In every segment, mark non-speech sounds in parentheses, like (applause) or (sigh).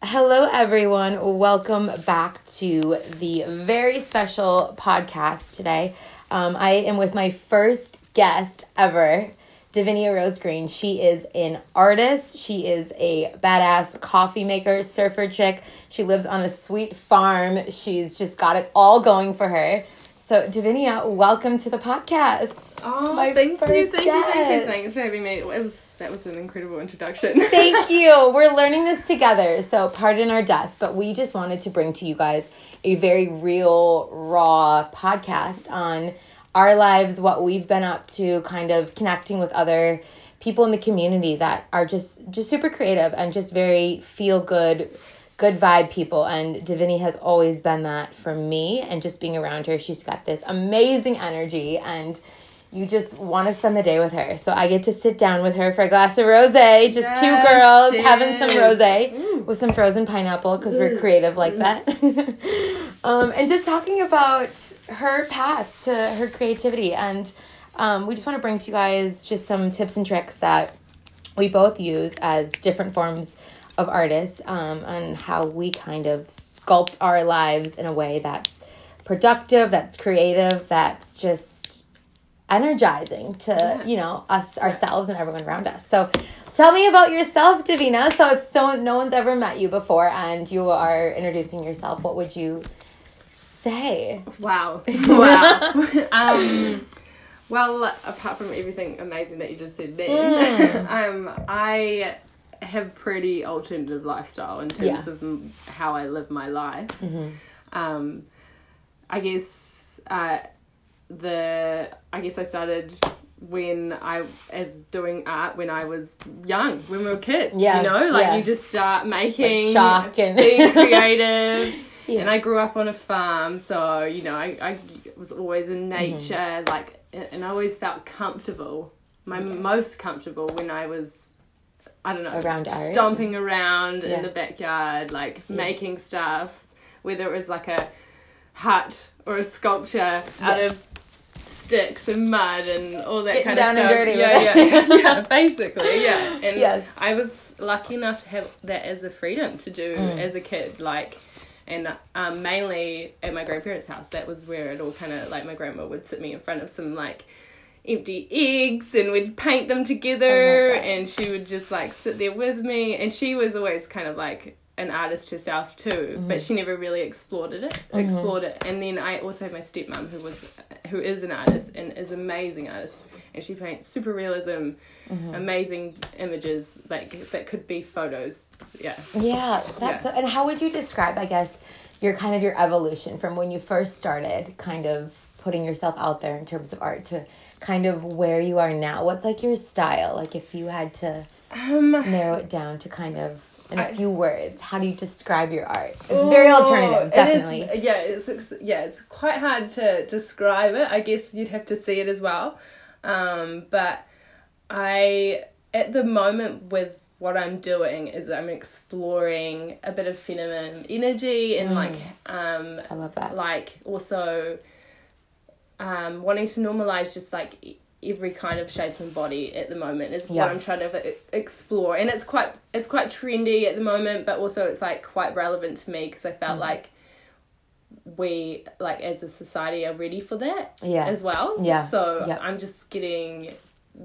Hello, everyone. Welcome back to the very special podcast today. Um, I am with my first guest ever, Davinia Rose Green. She is an artist. She is a badass coffee maker, surfer chick. She lives on a sweet farm. She's just got it all going for her. So, Davinia, welcome to the podcast. Oh, My thank you, thank you, thank you. guest. Thanks for having me. It was that was an incredible introduction. (laughs) Thank (laughs) you. We're learning this together, so pardon our dust, but we just wanted to bring to you guys a very real, raw podcast on our lives, what we've been up to, kind of connecting with other people in the community that are just just super creative and just very feel good good vibe people and Davinia has always been that for me and just being around her she's got this amazing energy and you just want to spend the day with her. So I get to sit down with her for a glass of rosé, just two Yes, girls having some rosé with some frozen pineapple because we're creative like that. (laughs) um, and just talking about her path to her creativity. And um, we just want to bring to you guys just some tips and tricks that we both use as different forms of artists um, and how we kind of sculpt our lives in a way that's productive, that's creative, that's just energizing to you know us ourselves and everyone around us. So tell me about yourself, Davina. So if so no one's ever met you before and you are introducing yourself, what would you say? wow, (laughs) wow. um, well, apart from everything amazing that you just said then, (laughs) um, I have pretty alternative lifestyle in terms Yeah. of m- how I live my life. Um, I guess uh, the I guess I started when I as doing art when I was young, when we were kids. Yeah, You know, like yeah. you just start making and- being creative. (laughs) Yeah. And I grew up on a farm, so you know, I, I was always in nature, Mm-hmm. like, and I always felt comfortable. My most comfortable when I was, I don't know, Around stomping around Yeah. in the backyard, like making stuff, whether it was like a hut or a sculpture out of sticks and mud and all that Getting kind down of and stuff. dirty with yeah, yeah, (laughs) yeah, basically, yeah. And Yes. I was lucky enough to have that as a freedom to do Mm. as a kid, like. And um, mainly at my grandparents' house, that was where it all kind of like my grandma would sit me in front of some like empty eggs and we'd paint them together and she would just like sit there with me. And she was always kind of like an artist herself too but mm-hmm. she never really explored it mm-hmm. explored it. And then i also have my stepmom who was who is an artist and is an amazing artist. And she paints super realism mm-hmm. amazing images like that could be photos. Yeah. Yeah, that's Yeah. and how would you describe, I guess, your kind of your evolution from when you first started kind of putting yourself out there in terms of art to kind of where you are now? What's like your style? Like if you had to um narrow it down to kind of in a I- few words, how do you describe your art? It's very alternative, Oh, it is- definitely. yeah, it's, it's yeah, it's quite hard to describe it. I guess you'd have to see it as well. Um, but I at the moment with what I'm doing is I'm exploring a bit of feminine energy and like um I love that. like also um, wanting to normalize just like every kind of shape and body at the moment is Yeah. what I'm trying to explore, and it's quite it's quite trendy at the moment, but also it's like quite relevant to me because I Mm. felt like we like as a society are ready for that Yeah. as well. Yeah. So Yeah. I'm just getting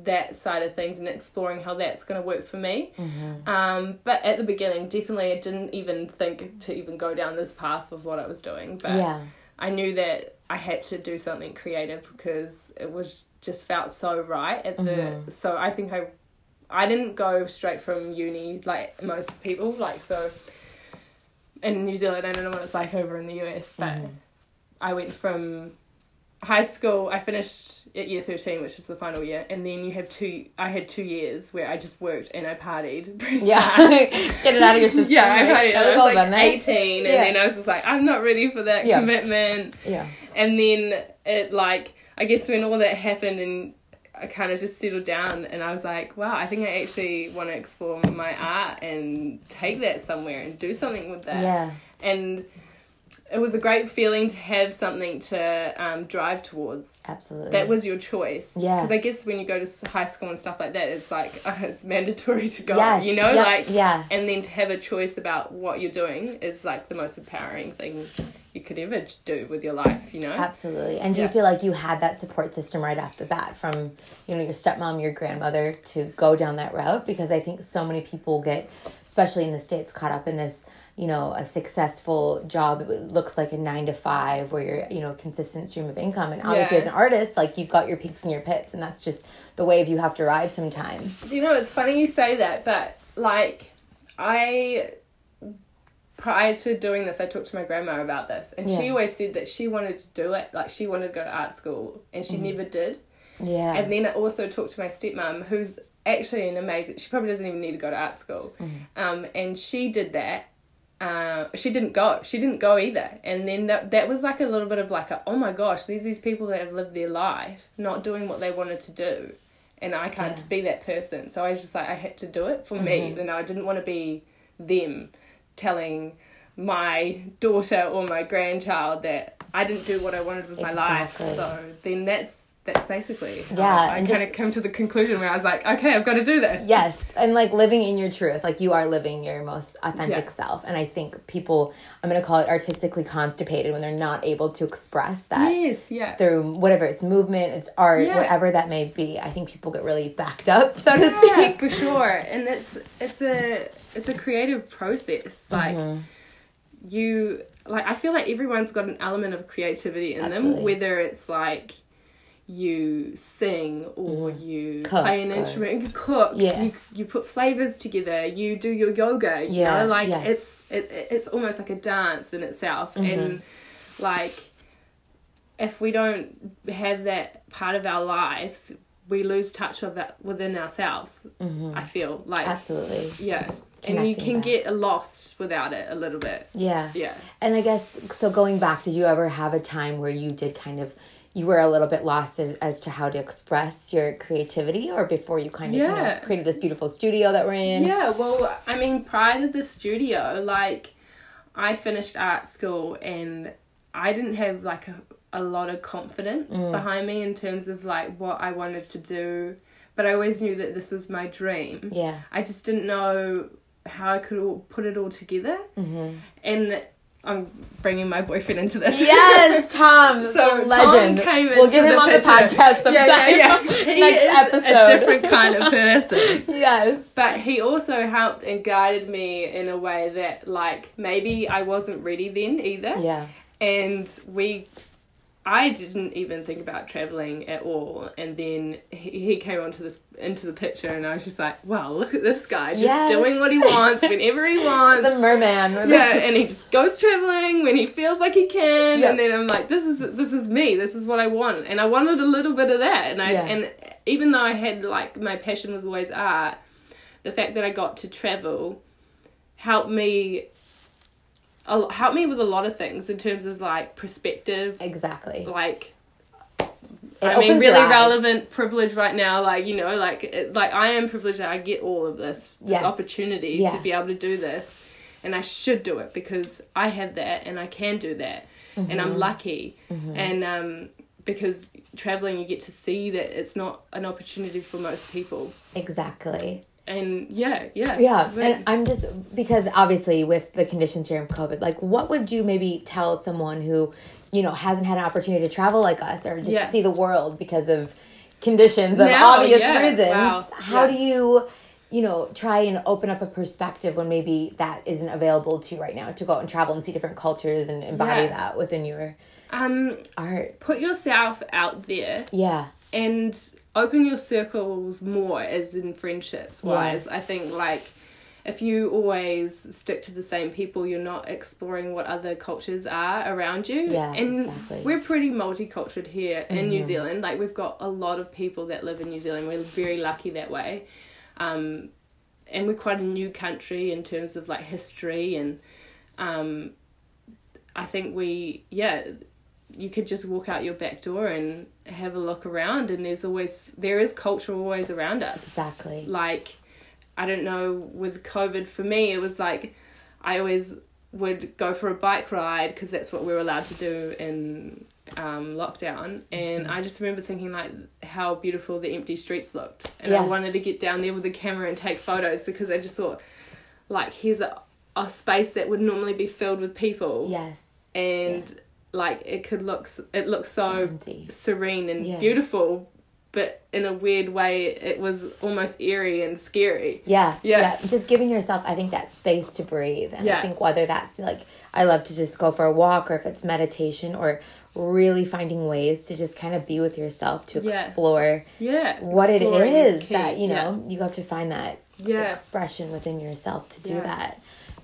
that side of things and exploring how that's going to work for me. Mm-hmm. Um, but at the beginning, definitely, I didn't even think to even go down this path of what I was doing. But Yeah. I knew that I had to do something creative because it was just felt so right at the. Mm-hmm. So I think I, I didn't go straight from uni like most people. Like so, in New Zealand, I don't know what it's like over in the US, but Mm-hmm. I went from high school. I finished at year thirteen, which is the final year, and then you have two. I had two years where I just worked and I partied. Yeah. (laughs) Get it out of your system. Yeah, I partied. I was like done that. 18, and then I was just like, I'm not ready for that Yeah. commitment. Yeah. And then it, like, I guess when all that happened and I kind of just settled down, and I was like, wow, I think I actually want to explore my art and take that somewhere and do something with that. Yeah. And it was a great feeling to have something to um, drive towards. Absolutely. That was your choice. Yeah. Because I guess when you go to high school and stuff like that, it's like uh, (laughs) it's mandatory to go. Yes, You know, yeah, like yeah. And then to have a choice about what you're doing is like the most empowering thing you could ever do with your life. You know. Absolutely. And do you feel like you had that support system right off the bat from, you know, your stepmom, your grandmother to go down that route? Because I think so many people get, especially in the States, caught up in this, you know, a successful job. It looks like a nine to five where you're, you know, consistent stream of income. And obviously, Yeah. as an artist, like you've got your peaks and your pits, and that's just the wave you have to ride sometimes. You know, it's funny you say that, but like, I prior to doing this, I talked to my grandma about this, and she always said that she wanted to do it. Like, she wanted to go to art school, and she never did. Yeah. And then I also talked to my stepmom, who's actually an amazing. She probably doesn't even need to go to art school, um, and she did that. Uh, she didn't go. She didn't go either. And then that that was like a little bit of like a oh my gosh, there's these people that have lived their life not doing what they wanted to do, and I can't Yeah. be that person. So I was just like I had to do it for me. And I didn't want to be them telling my daughter or my grandchild that I didn't do what I wanted with my life. So then that's that's basically how Yeah, I and kind of come to the conclusion where I was like, okay, I've got to do this. Yes, and like living in your truth, like you are living your most authentic Yeah. self. And I think people, I'm going to call it artistically constipated when they're not able to express that Yes, yeah. through whatever it's movement, it's art, Yeah. whatever that may be. I think people get really backed up, so to speak. for sure. And it's it's a it's a creative process. Like Mm-hmm. you like I feel like everyone's got an element of creativity in Absolutely. them, whether it's like you sing or you Mm-hmm. Cook play an instrument, you cook, Yeah. you you put flavors together, you do your yoga, you Yeah, know, like yeah. it's it, it's almost like a dance in itself Mm-hmm. and like if we don't have that part of our lives, we lose touch of that within ourselves. I feel like Mm-hmm. Absolutely. yeah, and you can get lost without it a little bit. Yeah. Yeah. And I guess, so going back, did you ever have a time where you did kind of, you were a little bit lost as, as to how to express your creativity or before you kind of you know, Yeah. created this beautiful studio that we're in? Yeah, well, I mean, prior to the studio, like, I finished art school and I didn't have like a, a lot of confidence Mm. behind me in terms of like what I wanted to do, but I always knew that this was my dream. Yeah. I just didn't know how I could all, put it all together. Mm-hmm. And I'm bringing my boyfriend into this. Yes, (laughs) Tom, So legend. Tom came we'll get him the on the podcast sometime. Yeah, (laughs) yeah, yeah. Next is episode. A different kind of person. (laughs) yes. But he also helped and guided me in a way that, like, maybe I wasn't ready then either. Yeah. And we, I didn't even think about traveling at all. And then he, he came onto this into the picture, and I was just like, wow, look at this guy, just Yes. doing what he wants whenever he (laughs) wants. The merman. (laughs) yeah, and he just goes traveling when he feels like he can, Yeah. and then I'm like, this is this is me. This is what I want, and I wanted a little bit of that. And I Yeah. and even though I had like my passion was always art, the fact that I got to travel helped me. A- Helped me with a lot of things in terms of like perspective, Exactly. like It I mean, really relevant privilege right now. Like you know, like it, like I am privileged that I get all of this, this Yes. opportunity Yeah. to be able to do this, and I should do it because I have that and I can do that, and Mm-hmm. I'm lucky, and um, because traveling you get to see that it's not an opportunity for most people, Exactly. And yeah, yeah, Yeah, But- and I'm just because obviously with the conditions here in COVID, like what would you maybe tell someone who, you know, hasn't had an opportunity to travel like us or just Yeah. see the world because of conditions of Now, obvious yeah, reasons? wow, How yeah. do you, you know, try and open up a perspective when maybe that isn't available to you right now to go out and travel and see different cultures and embody Yeah. that within your um, art? put yourself out there Yeah, and open your circles more as in friendships wise. I think like if you always stick to the same people you're not exploring what other cultures are around you. Yeah, and exactly. Mm-hmm. we're pretty multicultural here in new zealand. Like we've got a lot of people that live in new zealand. We're very lucky that way. Um, and we're quite a new country in terms of like history and um, i think we yeah you could just walk out your back door and have a look around and there's always there is culture always around us exactly. like i don't know with covid for me it was like i always would go for a bike ride because that's what we were allowed to do in um, lockdown. And I just remember thinking like how beautiful the empty streets looked, and Yeah. I wanted to get down there with the camera and take photos because I just thought like here's a, a space that would normally be filled with people Yes. and like it could look it looks so serene and Yeah. beautiful but in a weird way it was almost eerie and scary Yeah, Yeah. yeah. Just giving yourself, I think, that space to breathe. And Yeah. I think whether that's like, I love to just go for a walk or if it's meditation or really finding ways to just kind of be with yourself to explore yeah what it exploring is that, you know, you have to find that expression within yourself to do that.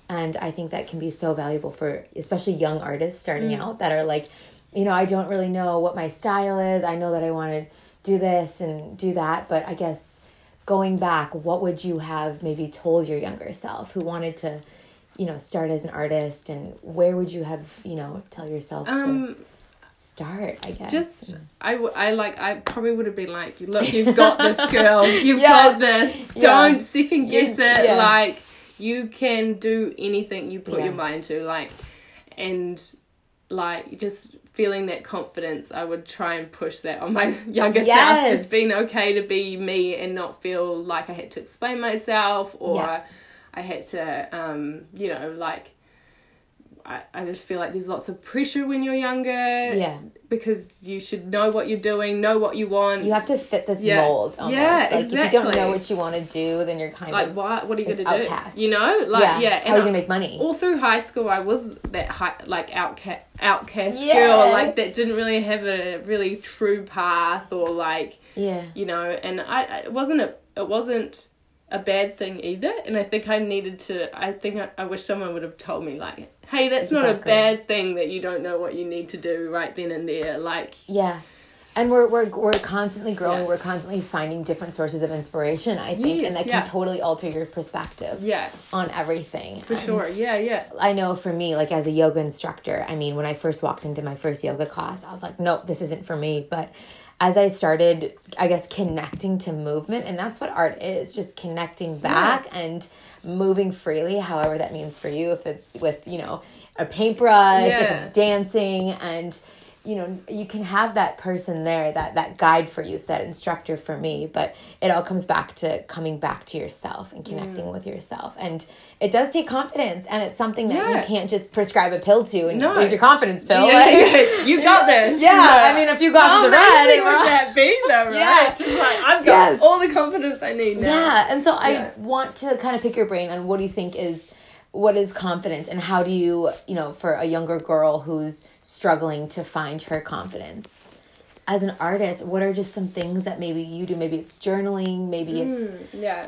And I think that can be so valuable for especially young artists starting Mm. out that are like, you know, I don't really know what my style is. I know that I want to do this and do that, but I guess going back, what would you have maybe told your younger self who wanted to, you know, start as an artist and where would you have, you know, tell yourself um to start, I guess. just I, w- I like I probably would have been like look you've got this (laughs) girl you've Yes. got this Yeah. don't second guess it yeah. like you can do anything you put Yeah. your mind to like and like just feeling that confidence i would try and push that on my (laughs) younger self just being okay to be me and not feel like i had to explain myself or Yeah. i had to um you know like I, I just feel like there's lots of pressure when you're younger yeah. because you should know what you're doing know what you want You have to fit this Yeah. mold almost. Yeah, like if you don't know what you want to do, then you're kind of like of what what are you gonna outcast. do you know like yeah. yeah, How are you gonna make money? all through high school I was that high, like outcast outcast Yeah. girl like that didn't really have a really true path or like Yeah. you know and I I- it wasn't a it wasn't a bad thing either and I think I needed to I think I, I wish someone would have told me like hey that's not a bad thing that you don't know what you need to do right then and there like Yeah. And we're, we're, we're constantly growing. Yeah. We're constantly finding different sources of inspiration, I think, Yes, and that yeah. can totally alter your perspective yeah on everything. for And sure yeah yeah I know for me, like as a yoga instructor, I mean, when I first walked into my first yoga class, I was like, nope, this isn't for me. But as I started, I guess, connecting to movement, and that's what art is just connecting back and moving freely, however that means for you. If it's with, you know, a paintbrush, if it's dancing, and you know you can have that person there that that guide for you so that instructor for me but it all comes back to coming back to yourself and connecting Mm. with yourself and it does take confidence and it's something that Yeah. you can't just prescribe a pill to and No. your confidence pill yeah, like- yeah, you got (laughs) this yeah No. i mean a few How glasses of red and would all- that be (laughs) though, right? Yeah. Just like I've got Yes. all the confidence I need now. yeah and so i want to kind of pick your brain on what do you think is what is confidence and how do you you know for a younger girl who's struggling to find her confidence as an artist what are just some things that maybe you do maybe it's journaling maybe it's Mm, yeah.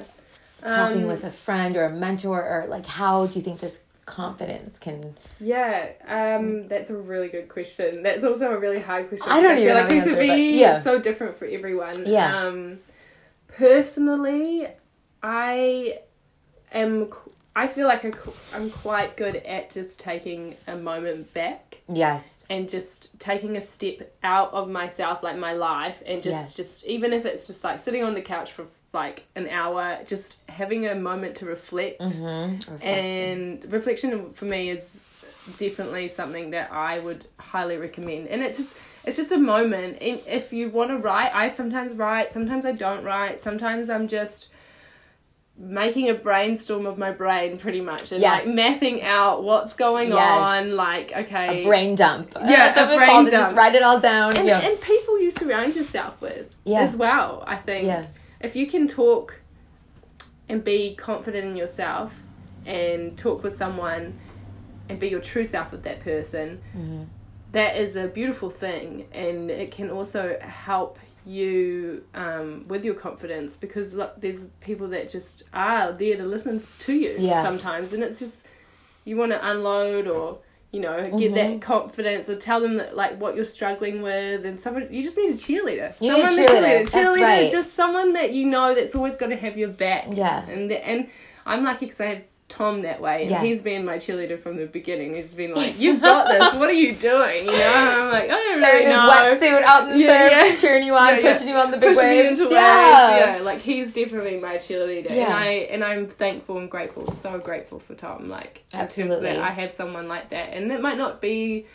talking Um, with a friend or a mentor or like how do you think this confidence can Yeah, um, that's a really good question. That's also a really hard question. I don't even feel know like it could be yeah. so different for everyone. Yeah. Um, personally, I am. I feel like I'm quite good at just taking a moment back yes and just taking a step out of myself like my life and just Yes. just even if it's just like sitting on the couch for like an hour just having a moment to reflect mm-hmm. Reflection. and reflection for me is definitely something that I would highly recommend and it's just it's just a moment and if you want to write I sometimes write sometimes I don't write sometimes I'm just making a brainstorm of my brain pretty much and Yes. like mapping out what's going Yes. on like okay a brain dump Yeah, That's a brain dump. just write it all down and, yeah and people you surround yourself with Yeah. as well i think Yeah. if you can talk and be confident in yourself and talk with someone and be your true self with that person Mhm. that is a beautiful thing and it can also help you um, with your confidence because look, there's people that just are there to listen to you Yeah. sometimes and it's just you want to unload or you know get Mm-hmm. that confidence or tell them that like what you're struggling with and someone you just need a cheerleader You need a someone cheerleader, that's cheerleader right. just someone that you know that's always going to have your back Yeah. and the, and I'm lucky because I have Tom that way, and Yes. he's been my cheerleader from the beginning. He's been like, "You've got this. What are you doing?" You know, and I'm like, "I don't really know." wetsuit out in the Yeah, yeah. cheering you on, Yeah, pushing you on the big Pushing waves. into yeah. waves. Yeah, like he's definitely my cheerleader, and I and I'm thankful and grateful, so grateful for Tom. Like Absolutely. that I have someone like that, and that might not be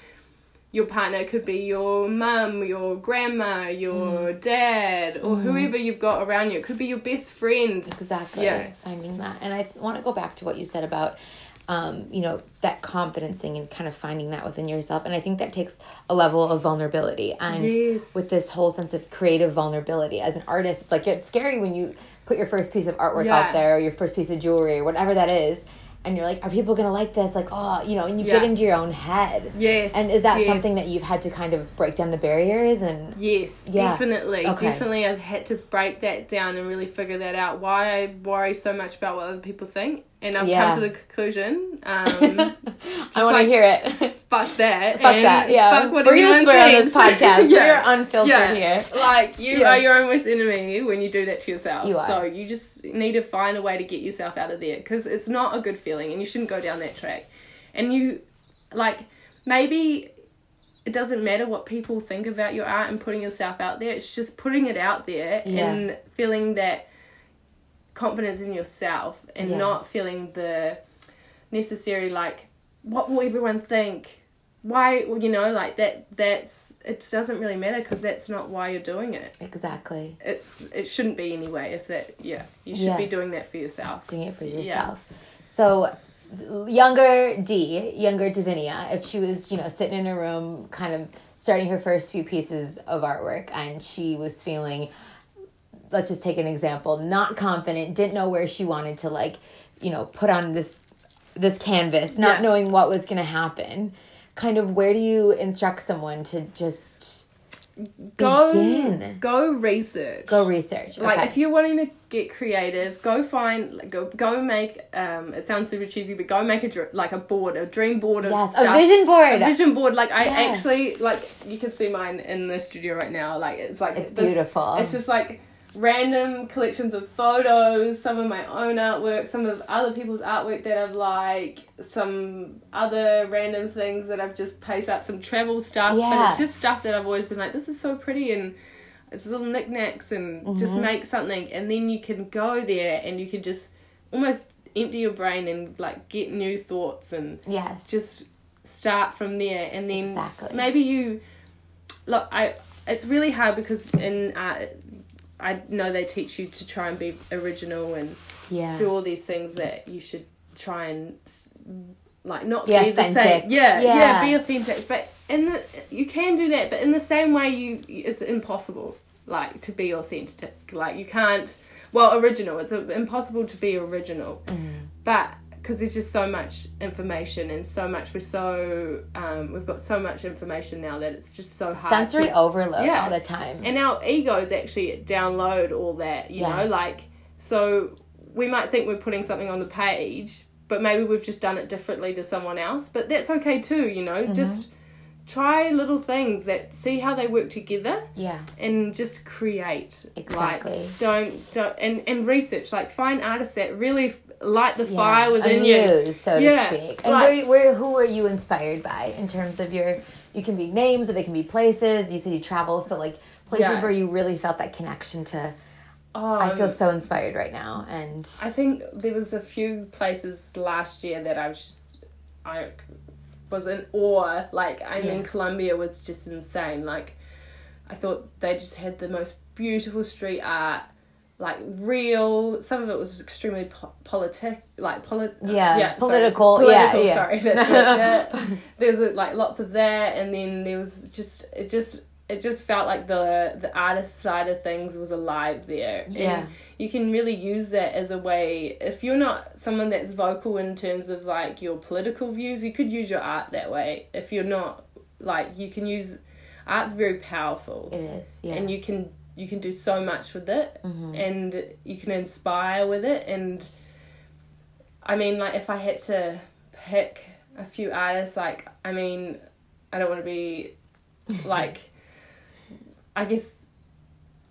your partner. Could be your mum, your grandma, your Mm. dad, or whoever you've got around you. It could be your best friend. Exactly. Yeah. Finding that. And I want to go back to what you said about, um, you know, that confidence thing and kind of finding that within yourself. And I think that takes a level of vulnerability. And Yes. with this whole sense of creative vulnerability as an artist, it's like it's scary when you put your first piece of artwork Yeah. out there or your first piece of jewelry or whatever that is. And you're like, are people to like this? Like, oh, you know, and you get into your own head. Yes. And is that yes. something that you've had to kind of break down the barriers and Yes, Yeah. definitely. Okay. Definitely I've had to break that down and really figure that out. Why I worry so much about what other people think. And I've Yeah. come to the conclusion, um, (laughs) I want to like- hear it. (laughs) fuck that. Fuck that, yeah. Fuck what We're gonna swear on this (laughs) podcast. Yeah. We're unfiltered Yeah. here. Like you are your own worst enemy when you do that to yourself. You are. So you just need to find a way to get yourself out of there because it's not a good feeling and you shouldn't go down that track. And you, like, maybe it doesn't matter what people think about your art and putting yourself out there. It's just putting it out there and feeling that confidence in yourself and Yeah. not feeling the necessary like what will everyone think why well, you know like that that's it doesn't really matter because that's not why you're doing it Exactly. it's it shouldn't be anyway if that yeah you should Yeah. be doing that for yourself Doing it for yourself. So, younger D, younger Davinia, if she was, you know, sitting in a room, kind of starting her first few pieces of artwork, and she was feeling, let's just take an example, not confident, didn't know where she wanted to, like, you know, put on this this canvas, not Yeah. knowing what was going to happen. Kind of, where do you instruct someone to just go Begin. go research go research? like Okay. if you're wanting to get creative go find like, go go make um it sounds super cheesy but go make a dr- like a board a dream board of yes, stuff a vision board. a vision board like i Yeah. actually like you can see mine in the studio right now like it's like It's this- beautiful. it's just like random collections of photos some of my own artwork some of other people's artwork that i've like some other random things that i've just pasted up some travel stuff but it's just stuff that i've always been like this is so pretty and it's little knickknacks and just Mm-hmm. make something and then you can go there and you can just almost empty your brain and like get new thoughts and yes. just start from there and then Exactly. maybe you look i it's really hard because in art i know they teach you to try and be original and yeah. do all these things that you should try and like not Be be, the same yeah, Yeah. yeah be authentic but in the you can do that but in the same way you it's impossible like to be authentic like you can't well original it's impossible to be original Mm-hmm. but because there's just so much information and so much we're so um, we've got so much information now that it's just so hard sensory to, overload Yeah. all the time. and our egos actually download all that you know like so we might think we're putting something on the page but maybe we've just done it differently to someone else but that's okay too you know Mm-hmm. just try little things that see how they work together yeah. and just create Exactly. like don't don't and and research like find artists that really light the Yeah. fire within you so Yeah, to speak. And like- where, where, who are you inspired by in terms of your? You can be names, or they can be places. You said you travel, so like places Yeah. where you really felt that connection to. oh, I feel um, so inspired right now, and I think there was a few places last year that I was just I was in awe. Like I Yeah. mean, Colombia was just insane. Like I thought they just had the most beautiful street art. Like real, some of it was extremely po- politic, like polit. Uh, yeah, sorry, political, yeah, political. yeah. Sorry, yeah. (laughs) There's like lots of that, and then there was just it just it just felt like the the artist side of things was alive there. And Yeah. you can really use that as a way if you're not someone that's vocal in terms of like your political views you could use your art that way if you're not like you can use art's very powerful it is. Yeah, and you can you can do so much with it Mm-hmm. and you can inspire with it and i mean like if i had to pick a few artists like i mean i don't want to be (laughs) like i guess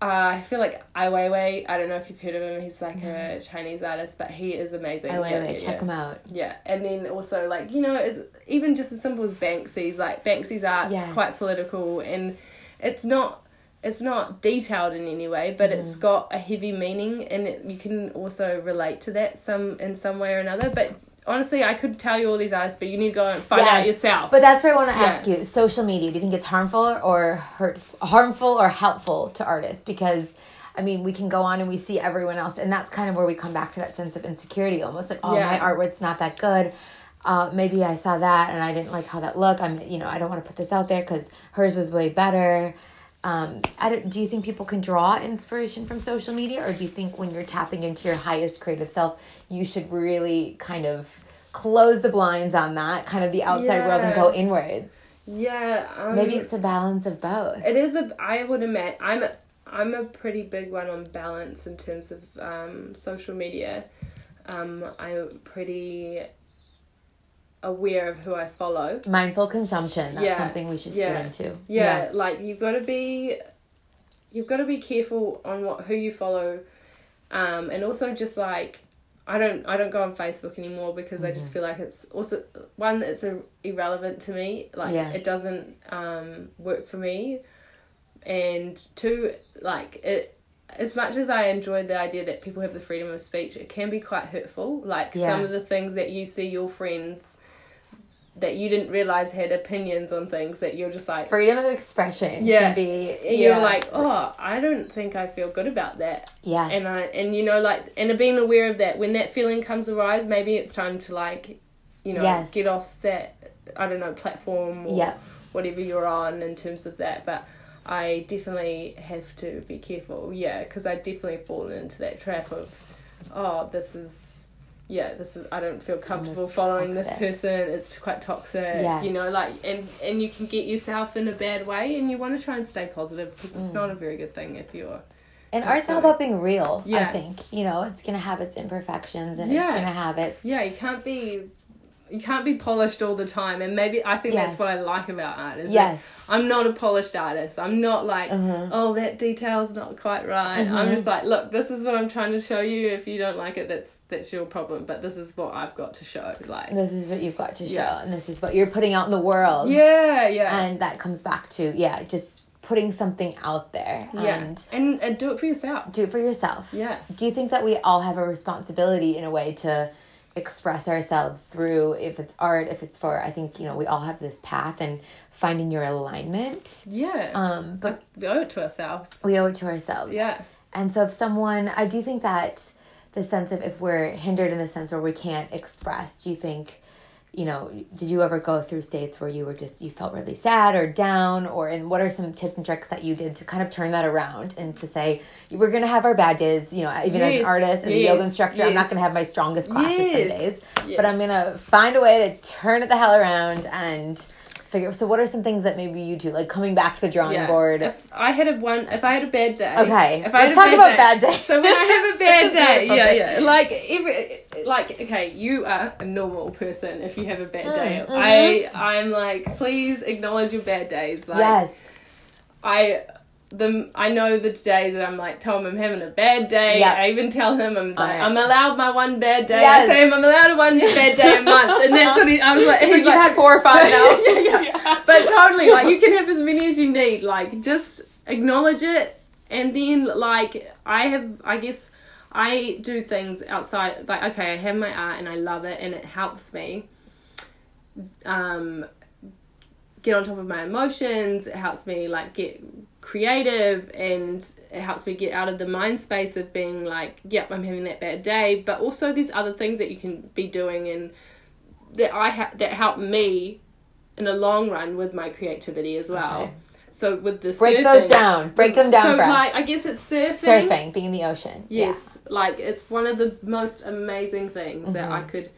uh, I feel like Ai Weiwei. I don't know if you've heard of him. He's like a Chinese artist, but he is amazing. Ai Yeah, Weiwei, yeah, check yeah. him out. Yeah, and then also like you know, it's even just as simple as Banksy's. Like Banksy's art's Yes. quite political, and it's not it's not detailed in any way, but Mm-hmm. it's got a heavy meaning, and it, you can also relate to that some in some way or another. But honestly, I could tell you all these artists, but you need to go and find out yourself. But that's where I want to Yeah. ask you: social media. Do you think it's harmful or hurt, harmful or helpful to artists? Because I mean, we can go on and we see everyone else, and that's kind of where we come back to that sense of insecurity, almost like, oh, Yeah. my artwork's not that good. Uh, maybe I saw that and I didn't like how that looked. I'm, you know, I don't want to put this out there because hers was way better. Um, I don't, do you think people can draw inspiration from social media, or do you think when you're tapping into your highest creative self, you should really kind of close the blinds on that, kind of the outside world, and go inwards? yeah, um, Maybe it's a balance of both. It is a. I would admit, I'm a. I'm a pretty big one on balance in terms of um, social media. Um, I'm pretty aware of who I follow. Mindful consumption. That's Yeah, something we should yeah, get into. Yeah, like you've got to be, you've got to be careful on what who you follow, um, and also just like I don't I don't go on Facebook anymore because I Mm-hmm. just feel like it's also one it's a, irrelevant to me. Like Yeah. it doesn't um, work for me, and two like it. As much as I enjoy the idea that people have the freedom of speech, it can be quite hurtful. Like Yeah. some of the things that you see your friends that you didn't realize had opinions on things that you're just like Freedom of expression Yeah. can be. yeah. you're like, oh, I don't think I feel good about that. yeah. And I and you know like and being aware of that when that feeling comes arise, maybe it's time to like, you know, Yes. get off that I don't know platform or Yeah. whatever you're on in terms of that. But I definitely have to be careful, yeah, because I definitely fallen into that trap of, oh, this is, yeah, this is I don't feel comfortable following toxic. this person. It's quite toxic, Yes. you know, like and and you can get yourself in a bad way, and you want to try and stay positive because Mm. it's not a very good thing if you're. And art's all about being real, Yeah. I think. You know, it's going to have its imperfections and Yeah. it's going to have its. Yeah, you can't be. You can't be polished all the time, and maybe I think Yes. that's what I like about art. Is that Yes. I'm not a polished artist. I'm not like, Mhm. oh, that detail's not quite right. I'm just like, look, this is what I'm trying to show you. If you don't like it, that's that's your problem. But this is what I've got to show. Like, This is what you've got to show, Yeah. and this is what you're putting out in the world. yeah, yeah, And that comes back to, yeah, just putting something out there yeah, and and, and do it for yourself. do it for yourself. Yeah, Do you think that we all have a responsibility in a way to express ourselves through if it's art, if it's for I think, you know, we all have this path and finding your alignment. yeah. Um, but we owe it to ourselves. we owe it to ourselves. Yeah, And so if someone I do think that the sense of if we're hindered in the sense where we can't express, do you think you know, did you ever go through states where you were just you felt really sad or down or and what are some tips and tricks that you did to kind of turn that around and to say we're gonna have our bad days, you know, even as an artist, as a yoga yes, instructor, I'm not gonna have my strongest classes Yes, some days. yes. But I'm gonna find a way to turn it the hell around and figure so what are some things that maybe you do, like coming back to the drawing yeah. board? If I had a one, if I had a bad day. Okay, If I let's had a talk bad about day, bad days. So when I have a (laughs) bad day, yeah, yeah, like every, like okay, you are a normal person if you have a bad day. mhm. I, I'm like, please acknowledge your bad days. Like, yes. I. The, I know the days that I'm like, Tom, I'm having a bad day. Yeah. I even tell him I'm like, Alright. I'm allowed my one bad day. Yes. I say I'm allowed a one bad day a month, and that's what he. I was like, (laughs) he's like like, had four or five now. (laughs) yeah, (laughs) yeah. But totally, like you can have as many as you need. Like just acknowledge it, and then like I have, I guess I do things outside. Like okay, I have my art and I love it, and it helps me. Um, get on top of my emotions. It helps me like get creative and it helps me get out of the mind space of being like, yep, I'm having that bad day. But also there's other things that you can be doing and that I ha- that help me in the long run with my creativity as well. Okay. So with the Break surfing, those down. Break them down So for us. like I guess it's surfing. Surfing, being in the ocean. Yes, like it's one of the most amazing things that Mm-hmm. I could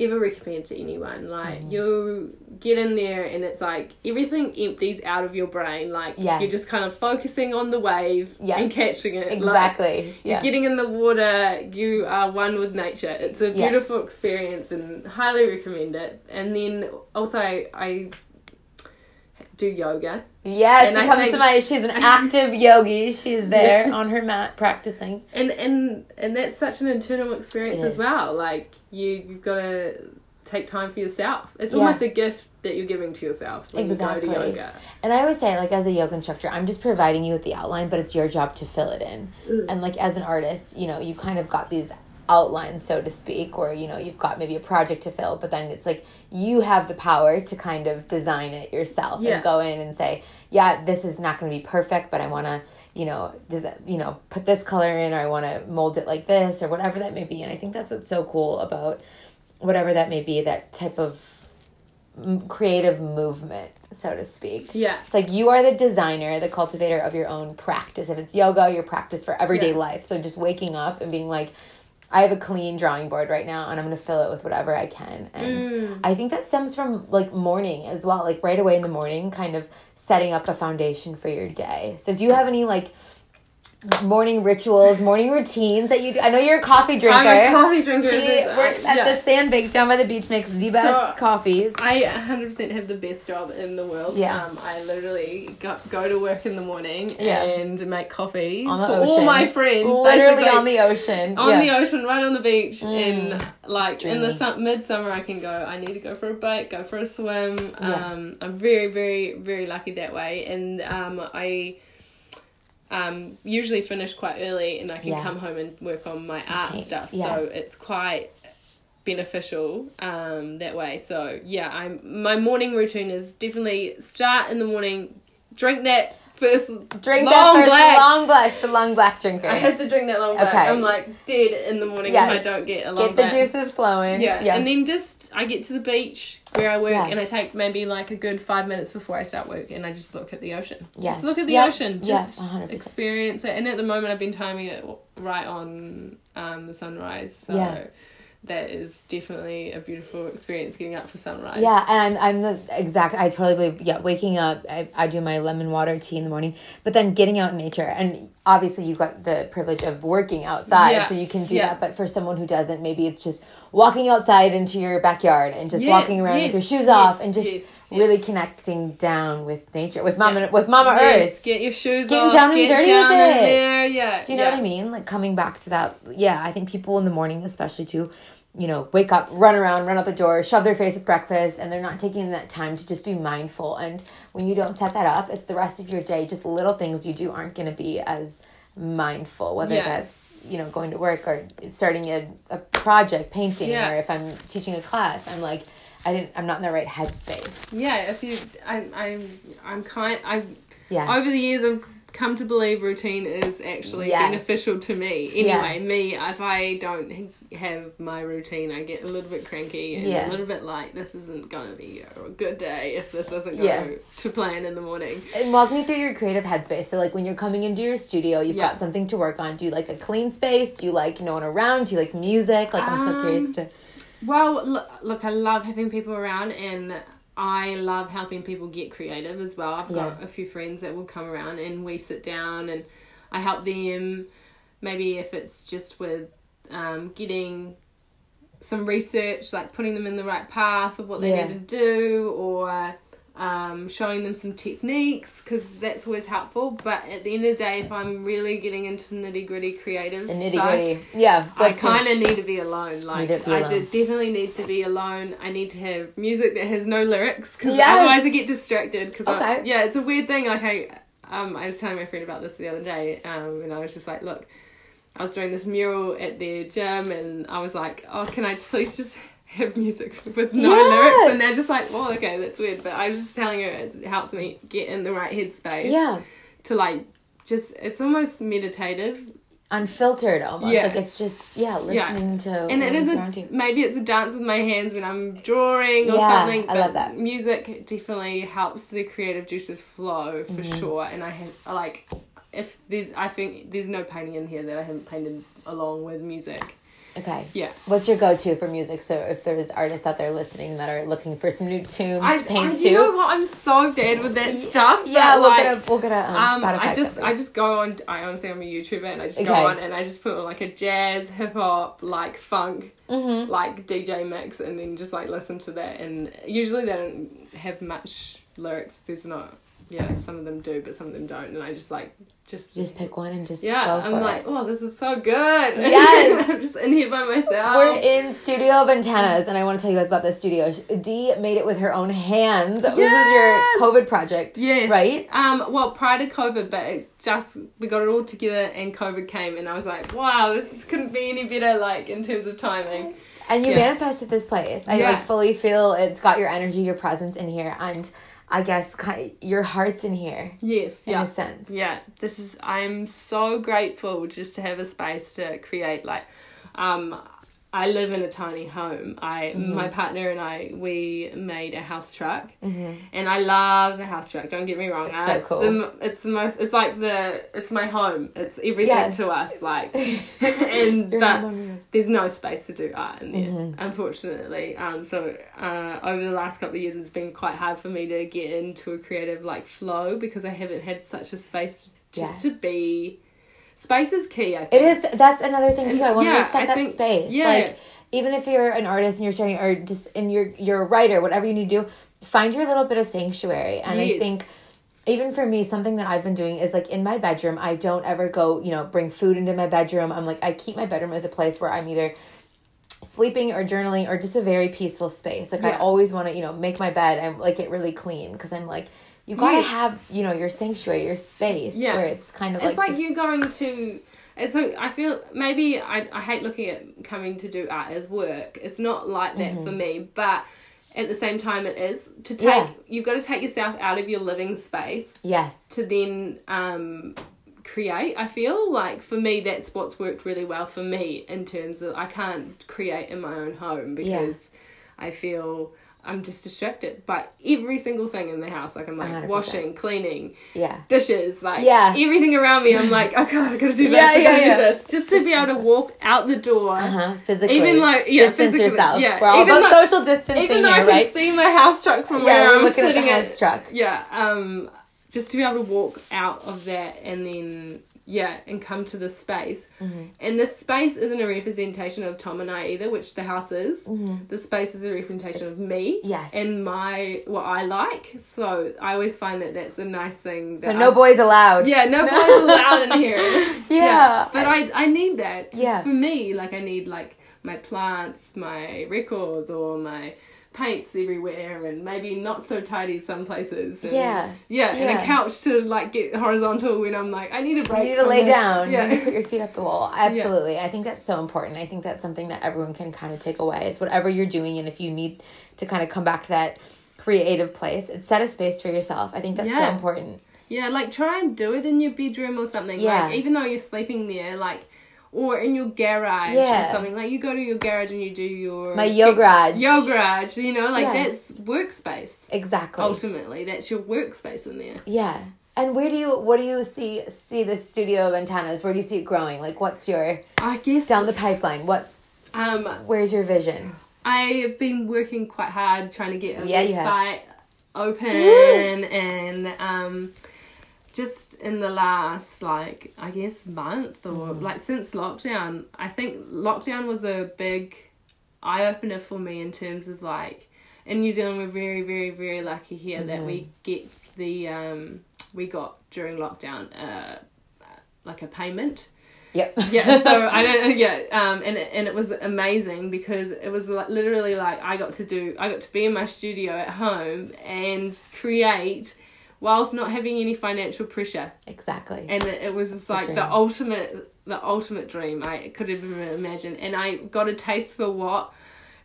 ever recommend to anyone. Like Mm-hmm. you get in there and it's like everything empties out of your brain. Like Yes. you're just kind of focusing on the wave Yeah. and catching it. Yeah. Like, Exactly. you're getting in the water, you are one with nature. It's a Yeah. beautiful experience and highly recommend it. And then also I, I do yoga. Yes, And she I comes think- to my. She's an active (laughs) yogi. She's there on her mat practicing. and and and that's such an internal experience as well like you you've got to take time for yourself it's Yeah. almost a gift that you're giving to yourself when Exactly. you go to yoga And I always say, like, as a yoga instructor, I'm just providing you with the outline, but it's your job to fill it in. Mm. And, like, as an artist, you know, you kind of got these outlines, so to speak, or you know, you've got maybe a project to fill, but then it's like you have the power to kind of design it yourself Yeah. and go in and say, yeah, this is not going to be perfect, but I want to, you know, does you know, put this color in, or I want to mold it like this, or whatever that may be. And I think that's what's so cool about whatever that may be, that type of creative movement, so to speak. yeah It's like you are the designer, the cultivator of your own practice. If it's yoga, your practice for everyday Yeah. life. So just waking up and being like, I have a clean drawing board right now and I'm going to fill it with whatever I can. And Mm. I think that stems from like morning as well, like right away in the morning, kind of setting up a foundation for your day. So do you have any like morning rituals, morning routines that you do? I know you're a coffee drinker. i'm a coffee drinker She works at yeah. the Sandbake down by the beach, makes the best So, coffees. I 100% have the best job in the world. Yeah. Um, I literally go, go to work in the morning Yeah. and make coffees for ocean. all my friends. Literally on the ocean. on yeah. the ocean, right on the beach, Mm, and like in the sun- midsummer, I can go. I need to go for a bike, go for a swim. Um, I'm very, very, very lucky that way, and um, I um, usually finish quite early, and I can Yeah. come home and work on my art stuff. So it's quite beneficial um, that way. So yeah, I'm my morning routine is definitely start in the morning, drink that first Drink long that first black. long blush, the long black drinker. I have to drink that long black. Okay. I'm like dead in the morning if I don't get a long Get the black. juices flowing. Yeah. yeah. and then just I get to the beach where I work, Yeah. and I take maybe like a good five minutes before I start work, and I just look at the ocean. Yes. Just look at the Yep. ocean. Yes, Just 100%. experience it. And at the moment, I've been timing it right on um, the sunrise. So Yeah. That is definitely a beautiful experience getting up for sunrise. Yeah, and I'm I'm the exact. I totally believe. Yeah, waking up, I, I do my lemon water tea in the morning, but then getting out in nature, and obviously you've got the privilege of working outside, Yeah, so you can do yeah. that. But for someone who doesn't, maybe it's just walking outside into your backyard and just Yeah, walking around with your shoes yes, off and just yes, really connecting down with nature, with Mama, with Mama Yes, Earth. get your shoes Getting off. down and get dirty down with it. there. Yeah. Do you know what I mean? Like coming back to that. Yeah, I think people in the morning, especially too, you know, wake up, run around, run out the door, shove their face with breakfast, and they're not taking that time to just be mindful. And when you don't set that up, it's the rest of your day. Just little things you do aren't going to be as mindful. Whether Yeah. that's you know going to work or starting a, a project, painting, Yeah. or if I'm teaching a class, I'm like, I didn't. I'm not in the right headspace. Yeah, if you, I'm, I'm, I'm kind, I'm, Yeah. over the years I've come to believe routine is actually Yes. beneficial to me. Yeah. Anyway, me, if I don't have my routine, I get a little bit cranky and Yeah. a little bit like this isn't gonna be a good day if this doesn't go Yeah. to plan in the morning. And walk me through your creative headspace. So, like, when you're coming into your studio, you've Yeah. got something to work on. Do you like a clean space? Do you like no one around? Do you like music? Like, I'm so curious Um, to. Well, look, look, I love having people around and I love helping people get creative as well. I've got a few friends that will come around and we sit down and I help them. Maybe if it's just with um, getting some research, like putting them in the right path of what they Yeah. need to do, or um, showing them some techniques because that's always helpful. But at the end of the day, if I'm really getting into nitty gritty creative, nitty gritty, Yeah. I kind of need to be alone. Like be I alone. definitely need to be alone. I need to have music that has no lyrics because Yes. otherwise I get distracted. Because Okay. yeah, it's a weird thing. Like I, um, I was telling my friend about this the other day, um, and I was just like, look, I was doing this mural at their gym, and I was like, oh, can I please just have music with no Yeah. lyrics? And they're just like, well, okay, that's weird. But I was just telling her it helps me get in the right headspace. Yeah. To like, just it's almost meditative Unfiltered almost. Yeah. Like, it's just, yeah, Yeah. listening to and it what's is around a, maybe it's a dance with my hands when I'm drawing or Yeah, something. I But love that. music definitely helps the creative juices flow for Mm-hmm. sure. And I have I like if there's I think there's no painting in here that I haven't painted along with music. Okay. Yeah. What's your go-to for music? So if there's artists out there listening that are looking for some new tunes I, to paint I, to, you know what? I'm so bad with that stuff. yeah, we'll like, get a we'll get a um, Um, I just. I just go on. I honestly I'm a YouTuber, and I just go on and I just put on like a jazz, hip hop, like funk, Mm-hmm. like DJ mix, and then just like listen to that. And usually they don't have much lyrics. There's not. Yeah, some of them do, but some of them don't. And I just like just just pick one and just yeah. go I'm like, it. oh, this is so good. (laughs) Yes. I'm just in here by myself. We're in Studio Ventanas, and I want to tell you guys about this studio. Dee made it with her own hands. Yes! This is your COVID project, Yes. right? Um. Well, prior to COVID, but it just we got it all together, and COVID came, and I was like, wow, this couldn't be any better. Like in terms of timing. And you Yeah. manifested this place. I Yeah. like fully feel it's got your energy, your presence in here, and I guess ki your heart's in here Yes. in yeah. a sense. Yeah. This is. I'm so grateful just to have a space to create. Like, um. I live in a tiny home. I, Mm-hmm. my partner and I, we made a house truck, and I love the house truck. Don't get me wrong. Mm-hmm. It's so cool. The, it's the most. It's like the. It's my home. It's everything Yeah. to us. Like, (laughs) and but home on wheels. there's no space to do art in there, Mm-hmm. unfortunately. Um, so uh, over the last couple of years, it's been quite hard for me to get into a creative like flow because I haven't had such a space just Yes. to be. Space is key. I think. It is. That's another thing too. I want yeah, to set I that think- space. yeah. Like even if you're an artist and you're starting, or just and you're you're a writer, whatever you need to do, find your little bit of sanctuary. And I think even for me, something that I've been doing is like in my bedroom, I don't ever go, you know, bring food into my bedroom. I'm like I keep my bedroom as a place where I'm either sleeping or journaling or just a very peaceful space. Like I always want to, you know, make my bed and like get really clean because I'm like. You gotta Yes. have, you know, your sanctuary, your space, Yeah. where it's kind of like. It's like, this- you're going to. It's like I feel maybe I I hate looking at coming to do art as work. It's not like that for me, but at the same time, it is to take. Mm-hmm. Yeah. You've got to take yourself out of your living space yes, to then um create i feel like for me that's what's worked really well for me in terms of i can't create in my own home because i feel i'm just distracted by every single thing in the house like i'm like 100%. washing cleaning yeah. dishes like Yeah. everything around me i'm like oh god i gotta do this Yeah, i gotta yeah, do yeah. this just to be able to walk out the door Uh-huh. Physically. Even like- yeah, distance physically, yourself. yeah. We're all Even about though- social distancing even though here, i can right? see my house truck from Yeah, where i'm sitting at the house truck. yeah um just to be able to walk out of that and then yeah and come to this space Mm-hmm. and this space isn't a representation of tom and i either which the house is the space is a representation of me Mm-hmm. yes. and my what i like so i always find that that's a nice thing So no I- boys allowed. yeah, no (laughs) boys allowed in here. (laughs) Yeah. But I, I need that. Just Yeah. for me, like I need like my plants, my records, or my paints everywhere, and maybe not so tidy some places. And, Yeah. Yeah, and a couch to like get horizontal when I'm like I need a break. You need to lay this. down. You need to Yeah. put your feet up the wall. (laughs) Absolutely. I think that's so important. I think that's something that everyone can kind of take away. It's whatever you're doing, and if you need to kind of come back to that creative place, it's set a space for yourself. I think that's so important. Yeah, like try and do it in your bedroom or something. Yeah. Like even though you're sleeping there, like or in your garage Yeah. or something. Like you go to your garage and you do your My yo garage. Yo garage, you know, like Yes. that's workspace. Exactly. Ultimately, that's your workspace in there. Yeah. And where do you what do you see see the studio of antennas? Where do you see it growing? Like what's your I guess down the pipeline? What's um where's your vision? I have been working quite hard trying to get a Yeah, website open and um just in the last like I guess month or Mm-hmm. like since lockdown, I think lockdown was a big eye opener for me in terms of like in New Zealand we're very very very lucky here that we Mm-hmm. get the um we got during lockdown uh like a payment Yep. (laughs) yeah so i (laughs) don't yeah um and it, and it was amazing because it was like literally like i got to do i got to be in my studio at home and create whilst not having any financial pressure exactly. and it, it was just like the ultimate the ultimate dream i could have even imagined and i got a taste for what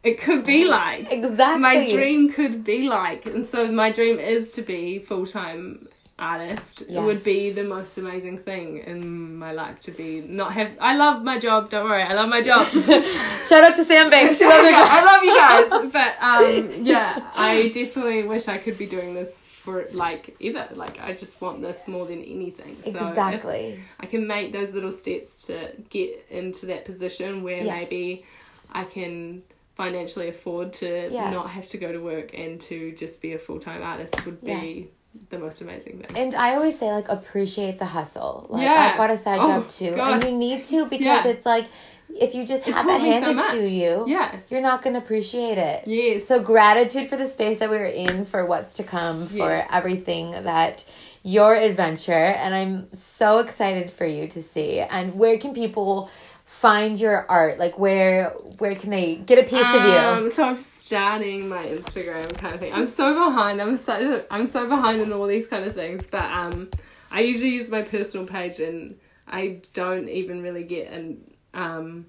it could be like exactly. my dream could be like and so my dream is to be full-time artist Yeah. it would be the most amazing thing in my life to be not have i love my job don't worry i love my job (laughs) Shout out to Sam Banks. She loves her (laughs) job. i love you guys (laughs) but um yeah i definitely wish i could be doing this for like ever. Like I just want this more than anything. So exactly. I can make those little steps to get into that position where Yeah. maybe I can financially afford to Yeah. not have to go to work and to just be a full time artist would be the most amazing thing. And I always say like appreciate the hustle. Like Yeah. I've got a side Oh, job too, God. and you need to because Yeah. it's like if you just It have that me so handed to you, Yeah. you're not gonna appreciate it. Yes. So gratitude for the space that we're in, for what's to come, for Yes. everything that your adventure, and I'm so excited for you to see. And where can people find your art? Like where where can they get a piece of you? Um, so I'm starting my Instagram kind of thing. I'm so behind. I'm such. A, I'm so behind in all these kind of things. But um, I usually use my personal page, and I don't even really get an um,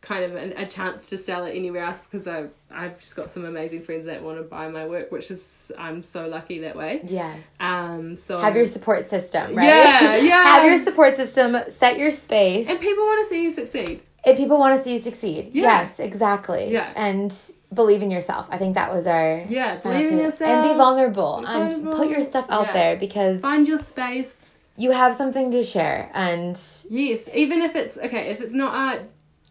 kind of an, a chance to sell it anywhere else because I I've just got some amazing friends that want to buy my work, which is I'm so lucky that way. Yes. Um, so Have your support system, right? Yeah, yeah. Have your support system, set your space. and people want to see you succeed. if people want to see you succeed. Yeah. Yes, exactly. Yeah. And believe in yourself. I think that was our Yeah, believe in yourself. And be vulnerable Be and put your stuff out Yeah. there because Find your space. You have something to share and Yes, even if it's okay, if it's not art,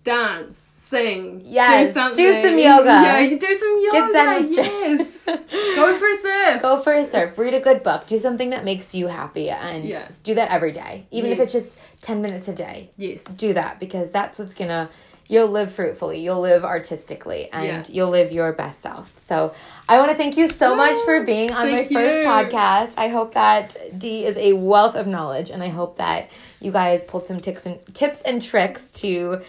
dance, sing, Yes, do do something. some yoga. Yeah, you do some yoga. Yes, (laughs) go for a surf. go for a surf, read a good book, do something that makes you happy and Yeah. do that every day. Even if it's just 10 minutes a day. Yes, Do that because that's what's to you'll live fruitfully, you'll live artistically and Yeah. you'll live your best self. So, I want to thank you so much for being on my first you. podcast. I hope that Dee is a wealth of knowledge and I hope that you guys pulled some tips and tips and tricks to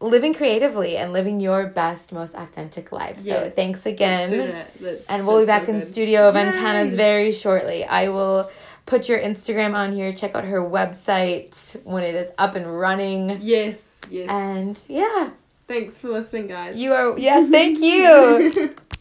living creatively and living your best most authentic life. So, Yes. thanks Let's again. that. That's- And we'll be back so in good. studio antennas very shortly. I will put your Instagram on here. Check out her website when it is up and running. Yes, yes. And yeah, Thanks for listening, guys. you are yes, thank you. (laughs)